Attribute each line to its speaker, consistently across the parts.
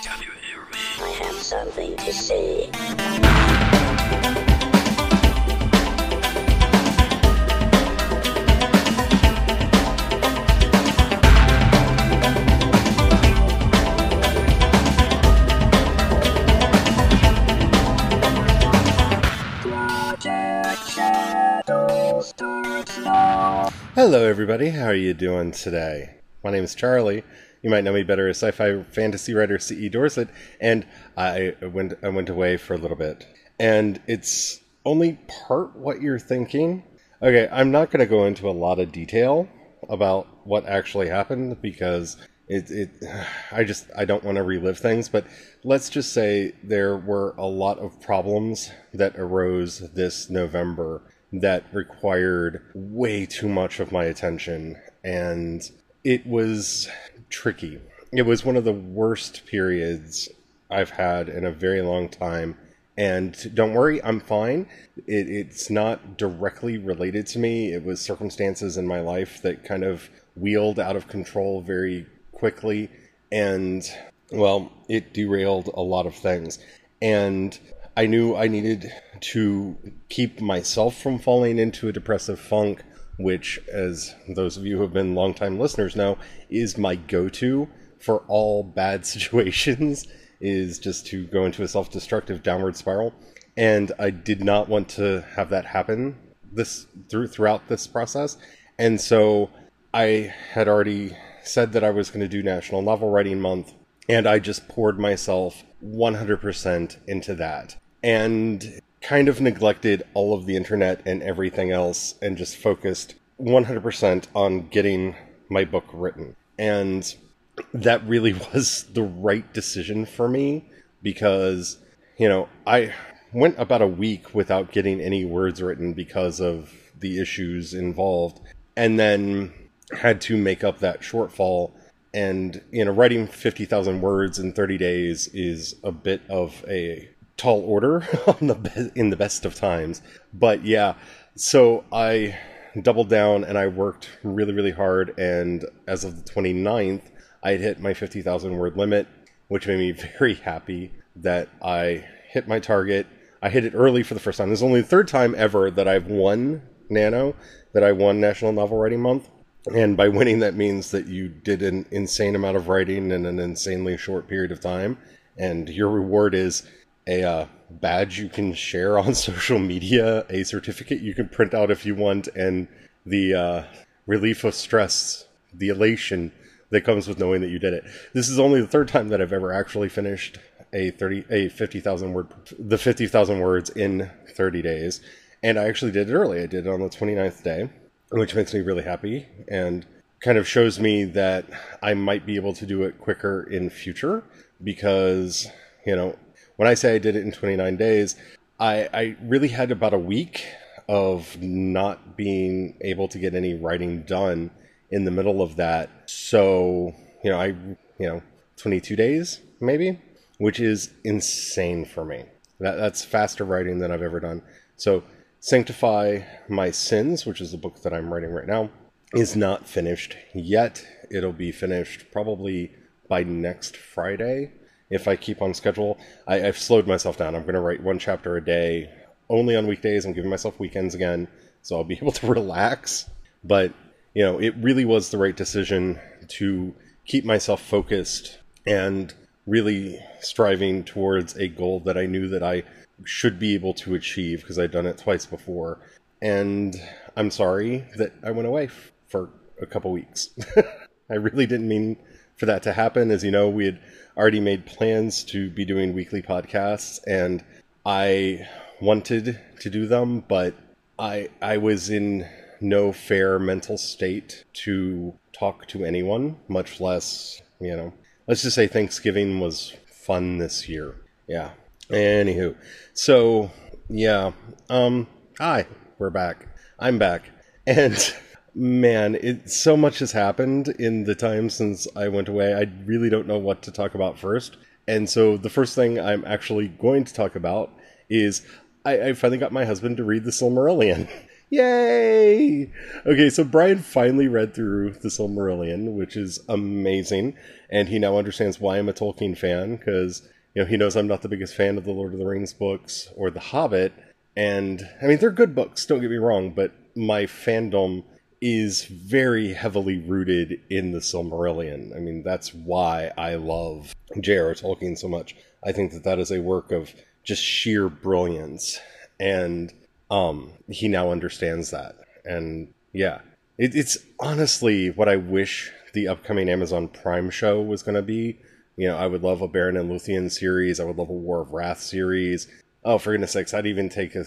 Speaker 1: Can you hear me?
Speaker 2: I have something to say.
Speaker 3: Hello, everybody. How are you doing today? My name is Charlie. You might know me better as sci-fi fantasy writer C.E. Dorset, and I went I went away for a little bit, and it's only part what you're thinking. Okay, I'm not going to go into a lot of detail about what actually happened because it, it I just I don't want to relive things, but let's just say there were a lot of problems that arose this November that required way too much of my attention and it was tricky. It was one of the worst periods I've had in a very long time. And don't worry, I'm fine. It, it's not directly related to me. It was circumstances in my life that kind of wheeled out of control very quickly. And, well, it derailed a lot of things. And I knew I needed to keep myself from falling into a depressive funk, which, as those of you who have been longtime listeners know, is my go-to for all bad situations. Is just to go into a self-destructive downward spiral, and I did not want to have that happen this through throughout this process, and so I had already said that I was going to do National Novel Writing Month, and I just poured myself 100% into that and kind of neglected all of the internet and everything else and just focused 100% on getting my book written. And that really was the right decision for me because, you know, I went about a week without getting any words written because of the issues involved and then had to make up that shortfall and you know writing 50,000 words in 30 days is a bit of a tall order the be- in the best of times. But yeah, so I doubled down and I worked really really hard and as of the 29th, I had hit my 50,000 word limit, which made me very happy that I hit my target. I hit it early for the first time. This is only the third time ever that I've won Nano, that I won National Novel Writing Month. And by winning, that means that you did an insane amount of writing in an insanely short period of time. And your reward is a uh, badge you can share on social media, a certificate you can print out if you want, and the uh, relief of stress, the elation that comes with knowing that you did it. This is only the third time that I've ever actually finished a 30 a 50,000 word the 50,000 words in 30 days and I actually did it early. I did it on the 29th day, which makes me really happy and kind of shows me that I might be able to do it quicker in future because, you know, when I say I did it in 29 days, I, I really had about a week of not being able to get any writing done in the middle of that. So, you know, I, you know, 22 days maybe, which is insane for me. That, that's faster writing than I've ever done. So, Sanctify My Sins, which is the book that I'm writing right now, is not finished yet. It'll be finished probably by next Friday if I keep on schedule. I, have slowed myself down. I'm going to write one chapter a day only on weekdays. I'm giving myself weekends again, so I'll be able to relax. But, you know, it really was the right decision to keep myself focused and really striving towards a goal that I knew that I should be able to achieve because I'd done it twice before. And I'm sorry that I went away f- for a couple weeks. I really didn't mean for that to happen. As you know, we had already made plans to be doing weekly podcasts, and I wanted to do them, but I I was in no fair mental state to talk to anyone, much less, you know. Let's just say Thanksgiving was fun this year. Yeah. Anywho, so yeah, um, hi, we're back. I'm back, and man, it so much has happened in the time since I went away. I really don't know what to talk about first, and so the first thing I'm actually going to talk about is I, I finally got my husband to read the Silmarillion. Yay! Okay, so Brian finally read through The Silmarillion, which is amazing, and he now understands why I'm a Tolkien fan because you know he knows I'm not the biggest fan of the Lord of the Rings books or The Hobbit, and I mean they're good books. Don't get me wrong, but my fandom is very heavily rooted in the Silmarillion. I mean that's why I love J.R.R. Tolkien so much. I think that that is a work of just sheer brilliance, and um, he now understands that. And yeah, it, it's honestly what I wish the upcoming Amazon Prime show was going to be. You know, I would love a Beren and Luthien series. I would love a War of Wrath series. Oh, for goodness sakes, I'd even take a,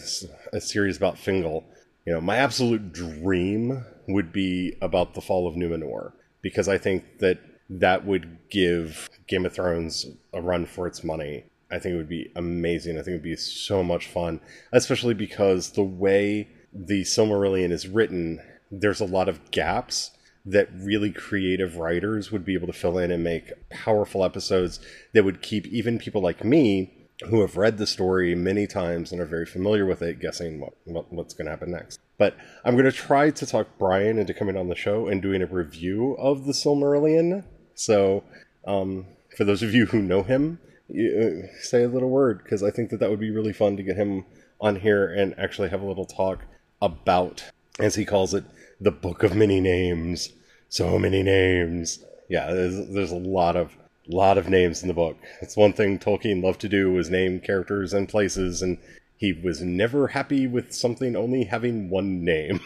Speaker 3: a series about Fingal. You know, my absolute dream would be about the fall of Numenor because I think that that would give Game of Thrones a run for its money. I think it would be amazing. I think it would be so much fun, especially because the way the Silmarillion is written, there's a lot of gaps that really creative writers would be able to fill in and make powerful episodes that would keep even people like me who have read the story many times and are very familiar with it guessing what, what what's going to happen next. But I'm going to try to talk Brian into coming on the show and doing a review of the Silmarillion. So, um, for those of you who know him, you, uh, say a little word because I think that that would be really fun to get him on here and actually have a little talk about, as he calls it, the Book of Many Names. So many names. Yeah, there's, there's a lot of lot of names in the book. It's one thing Tolkien loved to do was name characters and places, and he was never happy with something only having one name.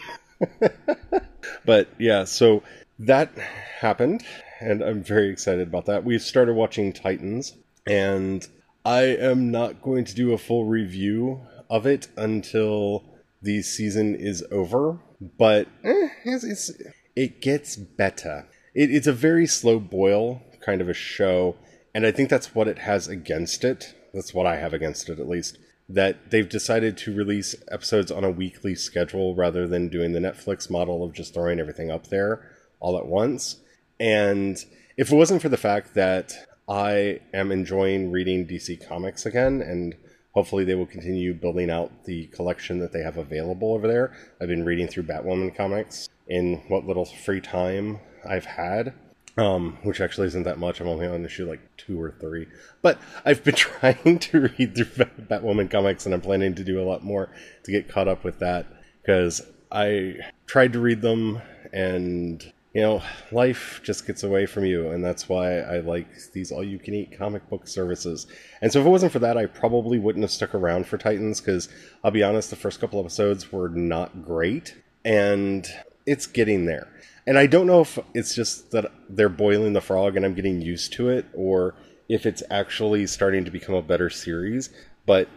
Speaker 3: but yeah, so that happened, and I'm very excited about that. We've started watching Titans, and I am not going to do a full review of it until the season is over. But eh, it's, it's, it gets better. It, it's a very slow boil kind of a show, and I think that's what it has against it. That's what I have against it, at least. That they've decided to release episodes on a weekly schedule rather than doing the Netflix model of just throwing everything up there all at once. And if it wasn't for the fact that I am enjoying reading DC Comics again, and hopefully they will continue building out the collection that they have available over there. I've been reading through Batwoman comics in what little free time I've had, um, which actually isn't that much. I'm only on issue like two or three, but I've been trying to read through Batwoman comics, and I'm planning to do a lot more to get caught up with that because I tried to read them and you know, life just gets away from you, and that's why I like these all you can eat comic book services. And so, if it wasn't for that, I probably wouldn't have stuck around for Titans because I'll be honest, the first couple episodes were not great, and it's getting there. And I don't know if it's just that they're boiling the frog and I'm getting used to it, or if it's actually starting to become a better series, but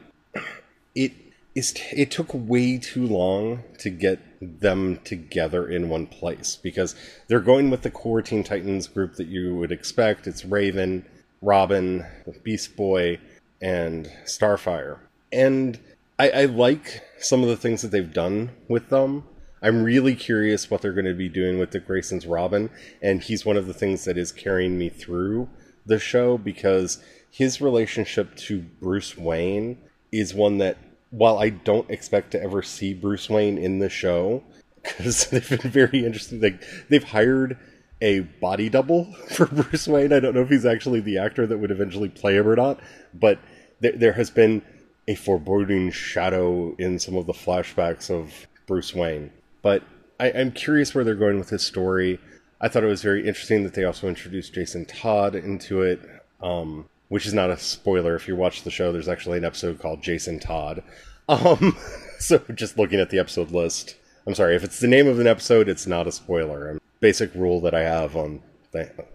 Speaker 3: it is it took way too long to get them together in one place because they're going with the core Teen Titans group that you would expect. It's Raven, Robin, Beast Boy, and Starfire. And I, I like some of the things that they've done with them. I'm really curious what they're going to be doing with Dick Grayson's Robin, and he's one of the things that is carrying me through the show because his relationship to Bruce Wayne is one that while I don't expect to ever see Bruce Wayne in the show, because they've been very interesting. They've hired a body double for Bruce Wayne. I don't know if he's actually the actor that would eventually play him or not, but there has been a foreboding shadow in some of the flashbacks of Bruce Wayne. But I, I'm curious where they're going with his story. I thought it was very interesting that they also introduced Jason Todd into it. Um, which is not a spoiler if you watch the show. There's actually an episode called Jason Todd. Um, so just looking at the episode list, I'm sorry if it's the name of an episode, it's not a spoiler. A basic rule that I have on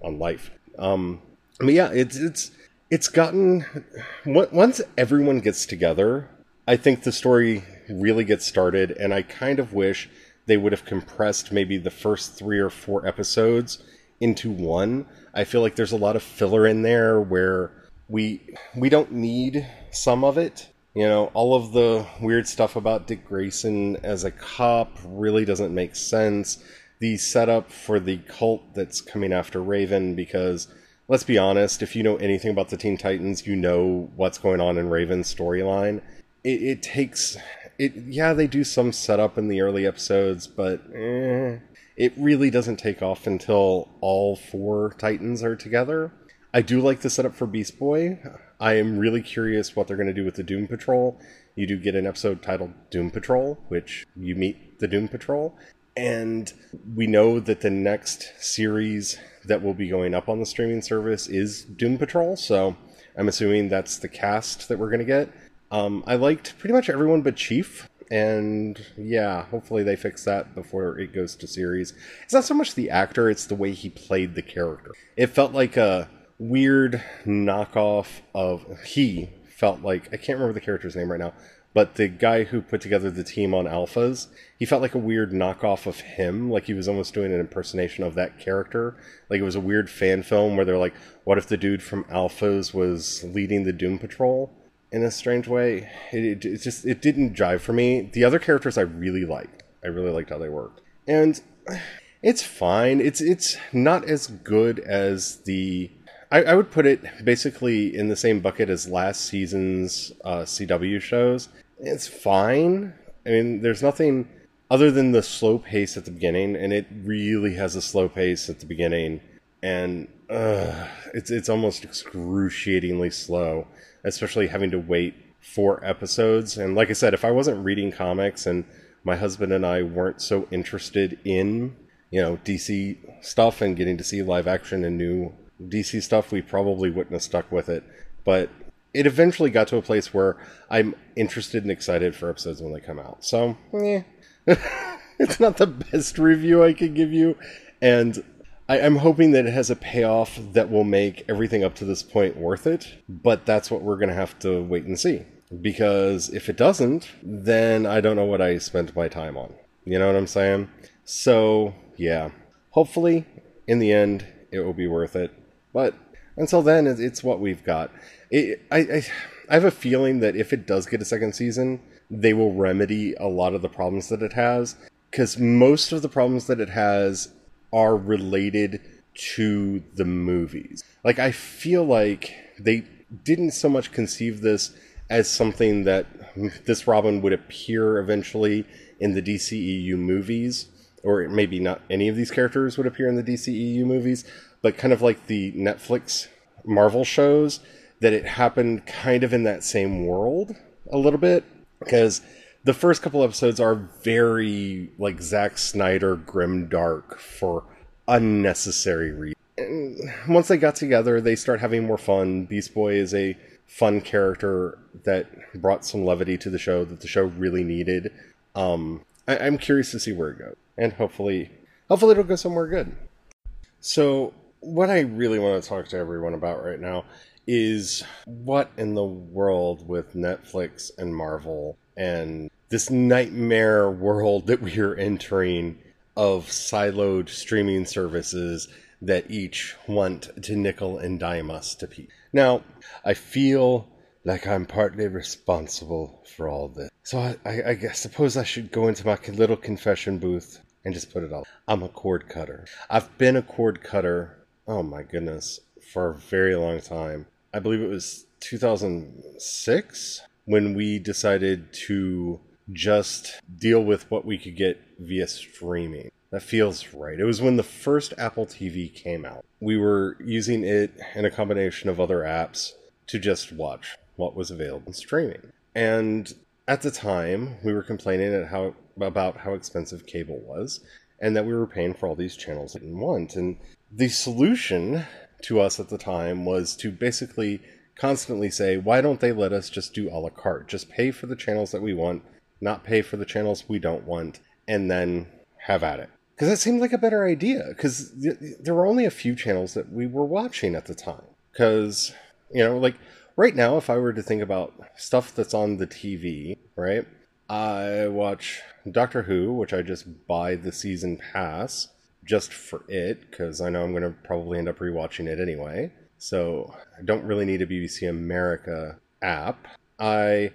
Speaker 3: on life. Um, but yeah, it's it's it's gotten once everyone gets together. I think the story really gets started, and I kind of wish they would have compressed maybe the first three or four episodes into one. I feel like there's a lot of filler in there where we we don't need some of it. You know, all of the weird stuff about Dick Grayson as a cop really doesn't make sense. The setup for the cult that's coming after Raven, because let's be honest, if you know anything about the Teen Titans, you know what's going on in Raven's storyline. It, it takes it yeah they do some setup in the early episodes, but eh, it really doesn't take off until all four Titans are together. I do like the setup for Beast Boy. I am really curious what they're going to do with the Doom Patrol. You do get an episode titled Doom Patrol, which you meet the Doom Patrol, and we know that the next series that will be going up on the streaming service is Doom Patrol, so I'm assuming that's the cast that we're going to get. Um, I liked pretty much everyone but Chief, and yeah, hopefully they fix that before it goes to series. It's not so much the actor, it's the way he played the character. It felt like a weird knockoff of. He felt like. I can't remember the character's name right now, but the guy who put together the team on Alphas, he felt like a weird knockoff of him. Like he was almost doing an impersonation of that character. Like it was a weird fan film where they're like, what if the dude from Alphas was leading the Doom Patrol? In a strange way, it, it, it just it didn't jive for me. The other characters I really liked. I really liked how they worked, and it's fine. It's it's not as good as the I, I, would put it basically in the same bucket as last season's uh, CW shows. It's fine. I mean, there's nothing other than the slow pace at the beginning, and it really has a slow pace at the beginning, and uh, it's it's almost excruciatingly slow, especially having to wait four episodes. And like I said, if I wasn't reading comics and my husband and I weren't so interested in you know DC stuff and getting to see live action and new DC stuff, we probably wouldn't have stuck with it. But it eventually got to a place where I'm interested and excited for episodes when they come out. So, yeah, it's not the best review I could give you, and I, am hoping that it has a payoff that will make everything up to this point worth it. But that's what we're gonna have to wait and see. Because if it doesn't, then I don't know what I spent my time on. You know what I'm saying? So, yeah. Hopefully, in the end, it will be worth it. But until then, it's what we've got. It, I, I, I have a feeling that if it does get a second season, they will remedy a lot of the problems that it has. Because most of the problems that it has are related to the movies. Like, I feel like they didn't so much conceive this as something that this Robin would appear eventually in the DCEU movies, or maybe not any of these characters would appear in the DCEU movies, but kind of like the Netflix Marvel shows, that it happened kind of in that same world a little bit because the first couple episodes are very like Zack Snyder grim dark for unnecessary reasons. And once they got together, they start having more fun. Beast Boy is a fun character that brought some levity to the show that the show really needed. Um, I- I'm curious to see where it goes, and hopefully, hopefully it'll go somewhere good. So what I really want to talk to everyone about right now is what in the world with Netflix and Marvel and this nightmare world that we are entering of siloed streaming services that each want to nickel and dime us to pieces. Now, I feel like I'm partly responsible for all this. So I, I, I suppose I should go into my little confession booth and just put it all. I'm a cord cutter. I've been a cord cutter oh my goodness, for a very long time. I believe it was 2006 when we decided to just deal with what we could get via streaming. That feels right. It was when the first Apple TV came out. We were using it in a combination of other apps to just watch what was available in streaming. And at the time, we were complaining at how about how expensive cable was and that we were paying for all these channels we didn't want. And the solution to us at the time was to basically constantly say, why don't they let us just do a la carte? Just pay for the channels that we want, not pay for the channels we don't want, and then have at it. Because that seemed like a better idea, because th- there were only a few channels that we were watching at the time. Because, you know, like right now, if I were to think about stuff that's on the TV, right? I watch Doctor Who, which I just buy the season pass just for it because I know I'm going to probably end up rewatching it anyway. So I don't really need a BBC America app. I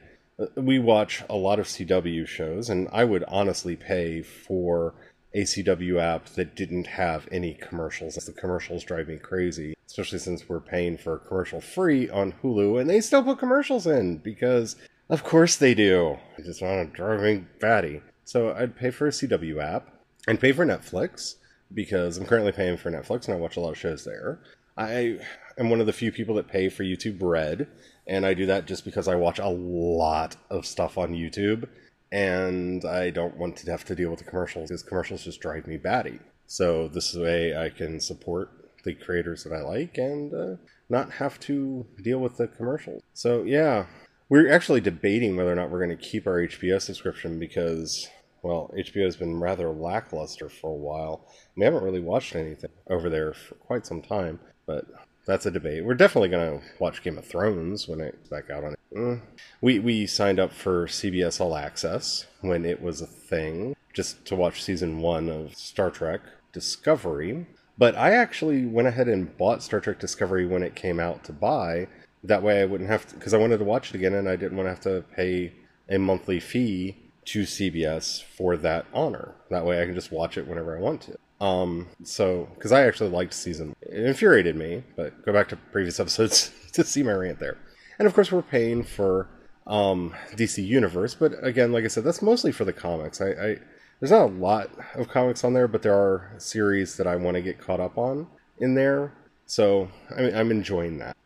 Speaker 3: we watch a lot of CW shows, and I would honestly pay for a CW app that didn't have any commercials. The commercials drive me crazy, especially since we're paying for commercial free on Hulu, and they still put commercials in because Of course they do. They just want to drive me batty. So I'd pay for a CW app and pay for Netflix because I'm currently paying for Netflix and I watch a lot of shows there. I am one of the few people that pay for YouTube Red, and I do that just because I watch a lot of stuff on YouTube, and I don't want to have to deal with the commercials because commercials just drive me batty. So this way I can support the creators that I like and uh, not have to deal with the commercials. So yeah, we're actually debating whether or not we're going to keep our HBO subscription because well, HBO has been rather lackluster for a while. We haven't really watched anything over there for quite some time, but that's a debate. We're definitely to watch Game of Thrones when it's back out on it. Mm. We we signed up for CBS All Access when it was a thing, just to watch season one of Star Trek Discovery. But I actually went ahead and bought Star Trek Discovery when it came out to buy. That way I wouldn't have to, because I wanted to watch it again and I didn't want to have to pay a monthly fee to CBS for that honor. That way I can just watch it whenever I want to. Um, so, because I actually liked season, it infuriated me, but go back to previous episodes to see my rant there. And of course, we're paying for um, DC Universe, but again, like I said, that's mostly for the comics. I, I there's not a lot of comics on there, but there are series that I want to get caught up on in there. So I mean, I'm enjoying that.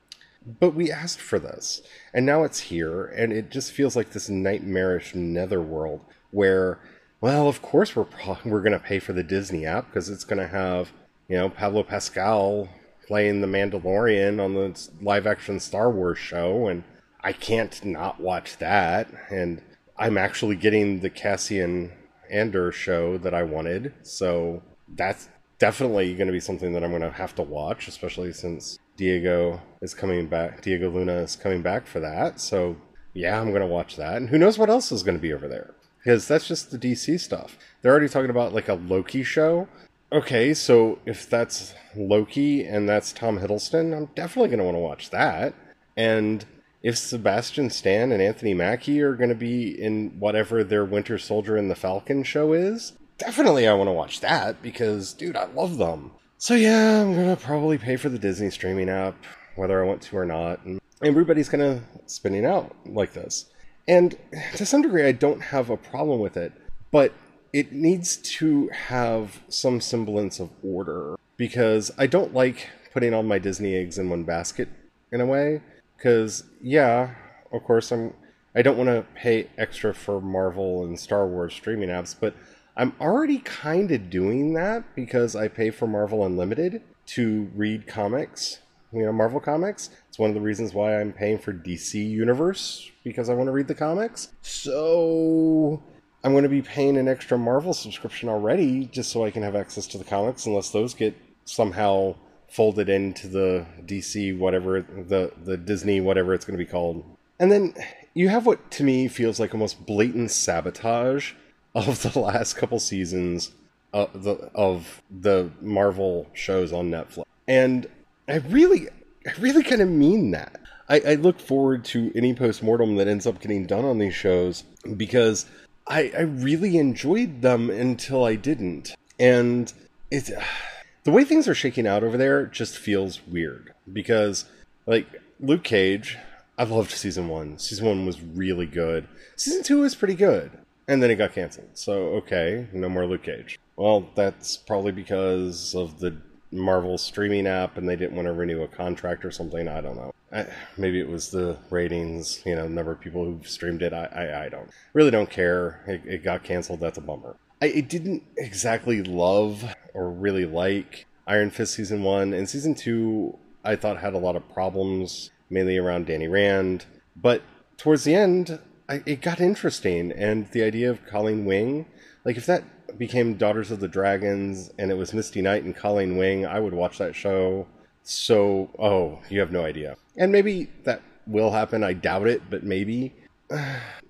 Speaker 3: But we asked for this, and now it's here, and it just feels like this nightmarish netherworld where, well, of course we're pro- we're going to pay for the Disney app because it's going to have you know Pablo Pascal playing the Mandalorian on the live action Star Wars show, and I can't not watch that, and I'm actually getting the Cassian Andor show that I wanted, so that's definitely going to be something that I'm going to have to watch, especially since Diego is coming back. Diego Luna is coming back for that. So yeah, I'm gonna watch that. And who knows what else is gonna be over there? Because that's just the DC stuff. They're already talking about like a Loki show. Okay, so if that's Loki and that's Tom Hiddleston, I'm definitely gonna want to watch that. And if Sebastian Stan and Anthony Mackie are going to be in whatever their Winter Soldier and the Falcon show is, definitely I want to watch that because, dude, I love them. So yeah, I'm gonna probably pay for the Disney streaming app, whether I want to or not. And everybody's kind of spinning out like this. And to some degree, I don't have a problem with it, but it needs to have some semblance of order because I don't like putting all my Disney eggs in one basket in a way. Because yeah, of course I'm. I don't want to pay extra for Marvel and Star Wars streaming apps, but I'm already kind of doing that because I pay for Marvel Unlimited to read comics, you know, Marvel comics. It's one of the reasons why I'm paying for DC Universe because I want to read the comics. So I'm going to be paying an extra Marvel subscription already just so I can have access to the comics unless those get somehow folded into the DC whatever the the Disney whatever it's going to be called. And then you have what to me feels like almost blatant sabotage of the last couple seasons of the, of the Marvel shows on Netflix. And I really, I really kind of mean that. I, I look forward to any postmortem that ends up getting done on these shows because I, I really enjoyed them until I didn't. And it's the way things are shaking out over there just feels weird because, like, Luke Cage, I loved season one. Season one was really good. Season two was pretty good and then it got canceled. So okay, no more Luke Cage. Well, that's probably because of the Marvel streaming app, and they didn't want to renew a contract or something. I don't know. I, maybe it was the ratings, you know, number of people who streamed it. I, I, I don't really don't care. It, it got canceled. That's a bummer. I it didn't exactly love or really like Iron Fist season one and season two. I thought had a lot of problems, mainly around Danny Rand. But towards the end, I, it got interesting, and the idea of Colleen Wing, like if that became Daughters of the Dragons and it was Misty Knight and Colleen Wing, I would watch that show. So, oh, you have no idea. And maybe that will happen. I doubt it, but maybe.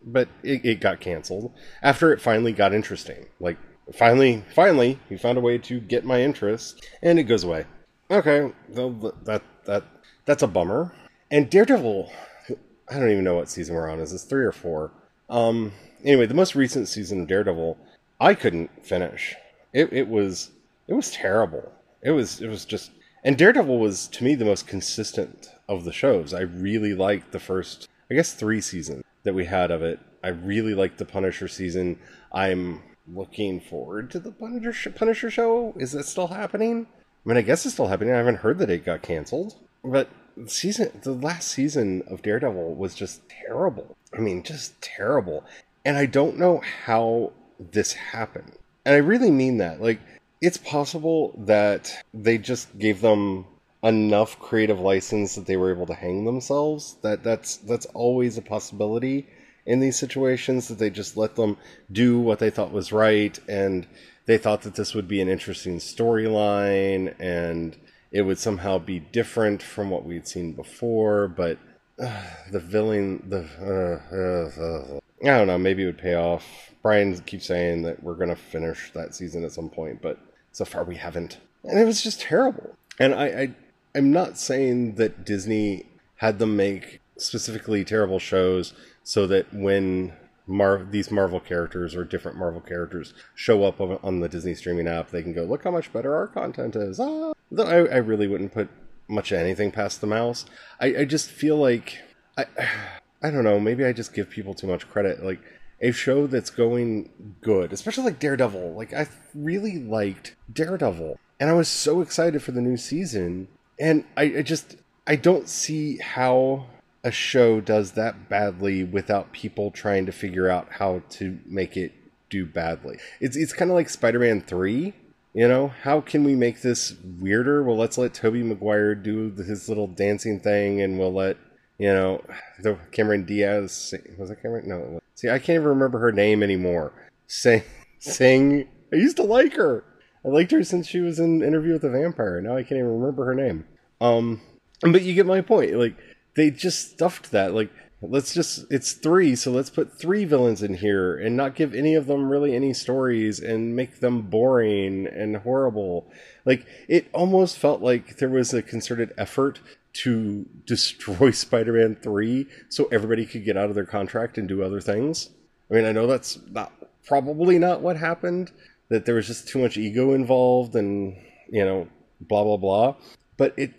Speaker 3: But it, it got canceled after it finally got interesting. Like, finally, finally, he found a way to get my interest, and it goes away. Okay, that that that's a bummer. And Daredevil I don't even know what season we're on. Is this three or four? Um, anyway, the most recent season of Daredevil, I couldn't finish. It, it was it was terrible. It was it was just and Daredevil was to me the most consistent of the shows. I really liked the first I guess three seasons. that we had of it. I really liked the Punisher season. I'm looking forward to the Punisher Punisher show. Is it still happening? I mean, I guess it's still happening. I haven't heard that it got canceled, but the season, the last season of Daredevil was just terrible. I mean, just terrible. And I don't know how this happened. And I really mean that. Like, it's possible that they just gave them enough creative license that they were able to hang themselves. That that's that's always a possibility in these situations that they just let them do what they thought was right and they thought that this would be an interesting storyline and it would somehow be different from what we'd seen before but uh, the villain the uh, uh, i don't know maybe it would pay off brian keeps saying that we're going to finish that season at some point but so far we haven't and it was just terrible and I, I i'm not saying that disney had them make specifically terrible shows so that when Mar- these Marvel characters or different Marvel characters show up on the Disney streaming app, they can go, look how much better our content is. Ah. I, I really wouldn't put much of anything past the mouse. I, I just feel like I I don't know, maybe I just give people too much credit. Like a show that's going good, especially like Daredevil. Like I really liked Daredevil. And I was so excited for the new season. And I, I just I don't see how a show does that badly without people trying to figure out how to make it do badly. It's it's kind of like Spider-Man 3, you know? How can we make this weirder? Well, let's let Tobey Maguire do his little dancing thing and we'll let, you know, the Cameron Diaz was it Cameron? No. See, I can't even remember her name anymore. Sing sing I used to like her. I liked her since she was in Interview with the Vampire. Now I can't even remember her name. Um but you get my point. Like they just stuffed that. Like, let's just, it's three, so let's put three villains in here and not give any of them really any stories and make them boring and horrible. Like, it almost felt like there was a concerted effort to destroy Spider Man 3 so everybody could get out of their contract and do other things. I mean, I know that's not probably not what happened, that there was just too much ego involved and, you know, blah, blah, blah. But it,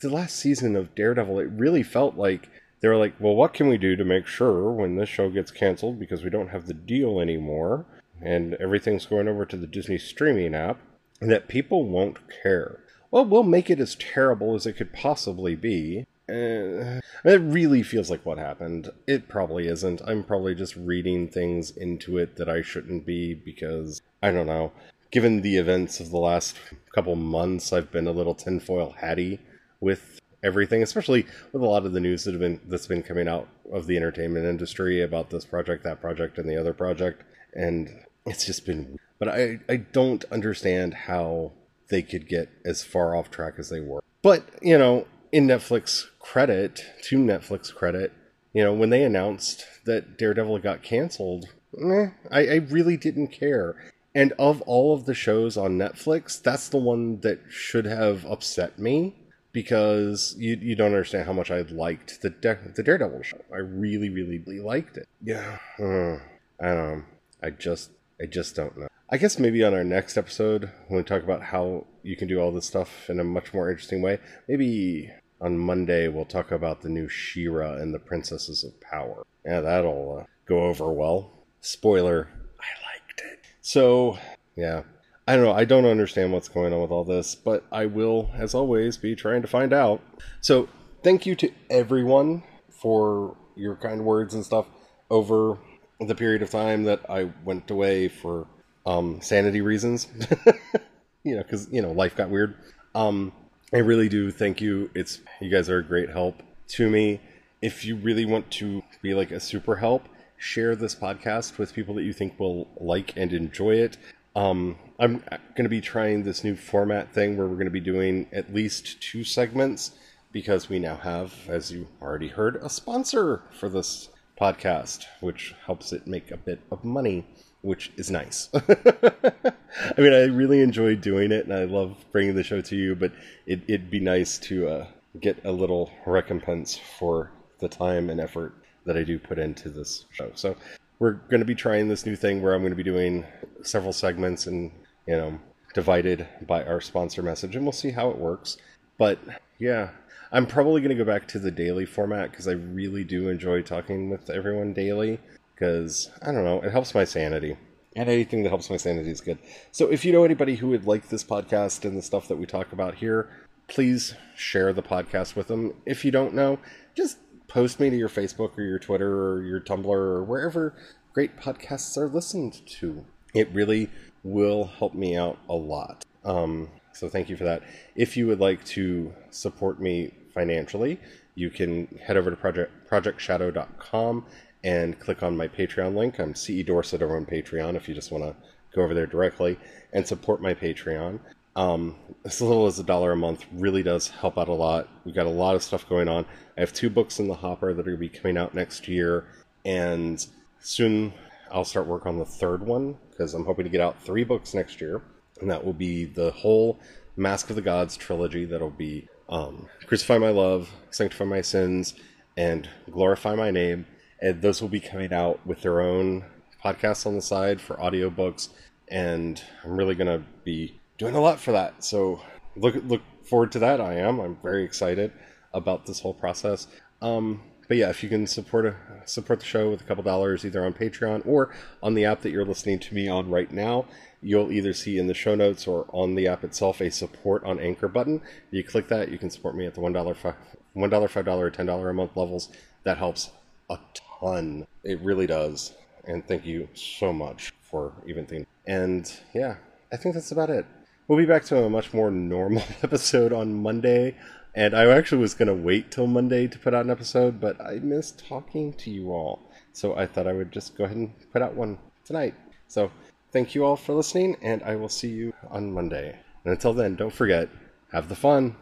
Speaker 3: the last season of Daredevil, it really felt like they were like, well, what can we do to make sure when this show gets canceled because we don't have the deal anymore and everything's going over to the Disney streaming app that people won't care? Well, we'll make it as terrible as it could possibly be. Uh, it really feels like what happened. It probably isn't. I'm probably just reading things into it that I shouldn't be because I don't know. Given the events of the last couple months, I've been a little tinfoil hatty with everything, especially with a lot of the news that have been that's been coming out of the entertainment industry about this project, that project, and the other project, and it's just been. But I I don't understand how they could get as far off track as they were. But you know, in Netflix credit to Netflix credit, you know, when they announced that Daredevil got canceled, eh, I, I really didn't care. And of all of the shows on Netflix, that's the one that should have upset me because you you don't understand how much I liked the De- the Daredevil show. I really, really, really liked it. Yeah, uh, I don't know. I just I just don't know. I guess maybe on our next episode when we talk about how you can do all this stuff in a much more interesting way, maybe on Monday we'll talk about the new She-Ra and the Princesses of Power. Yeah, that'll uh, go over well. Spoiler: I liked it. So yeah, I don't know. I don't understand what's going on with all this, but I will, as always, be trying to find out. So, thank you to everyone for your kind words and stuff over the period of time that I went away for um, sanity reasons. you know, because you know life got weird. Um, I really do thank you. It's you guys are a great help to me. If you really want to be like a super help, share this podcast with people that you think will like and enjoy it. Um, I'm going to be trying this new format thing where we're going to be doing at least two segments because we now have, as you already heard, a sponsor for this podcast, which helps it make a bit of money, which is nice. I mean, I really enjoy doing it and I love bringing the show to you, but it, would be nice to uh, get a little recompense for the time and effort that I do put into this show. So we're going to be trying this new thing where I'm going to be doing several segments and, you know, divided by our sponsor message, and we'll see how it works. But yeah, I'm probably going to go back to the daily format because I really do enjoy talking with everyone daily. Because I don't know, it helps my sanity, and anything that helps my sanity is good. So if you know anybody who would like this podcast and the stuff that we talk about here, please share the podcast with them. If you don't know, just post me to your Facebook or your Twitter or your Tumblr or wherever great podcasts are listened to. It really will help me out a lot. Um, so thank you for that. If you would like to support me financially, you can head over to project projectshadow.com and click on my Patreon link. I'm CE Dorset over on Patreon if you just want to go over there directly and support my Patreon. Um, as little as a dollar a month really does help out a lot. We've got a lot of stuff going on. I have two books in the hopper that are going to be coming out next year, and soon I'll start work on the third one because I'm hoping to get out three books next year, and that will be the whole Mask of the Gods trilogy. That'll be um, Crucify My Love, Sanctify My Sins, and Glorify My Name. And those will be coming out with their own podcasts on the side for audiobooks. And I'm really going to be doing a lot for that. So look look forward to that. I am. I'm very excited about this whole process. Um, but yeah, if you can support a, support the show with a couple dollars either on Patreon or on the app that you're listening to me on right now, you'll either see in the show notes or on the app itself a support on Anchor button. if You click that, you can support me at the one dollar, five one dollar, five dollar, ten dollar a month levels. That helps a ton. It really does. And thank you so much for even thinking. And yeah, I think that's about it. We'll be back to a much more normal episode on Monday. And I actually was going to wait till Monday to put out an episode, but I missed talking to you all. So I thought I would just go ahead and put out one tonight. So thank you all for listening, and I will see you on Monday. And until then, don't forget, have the fun.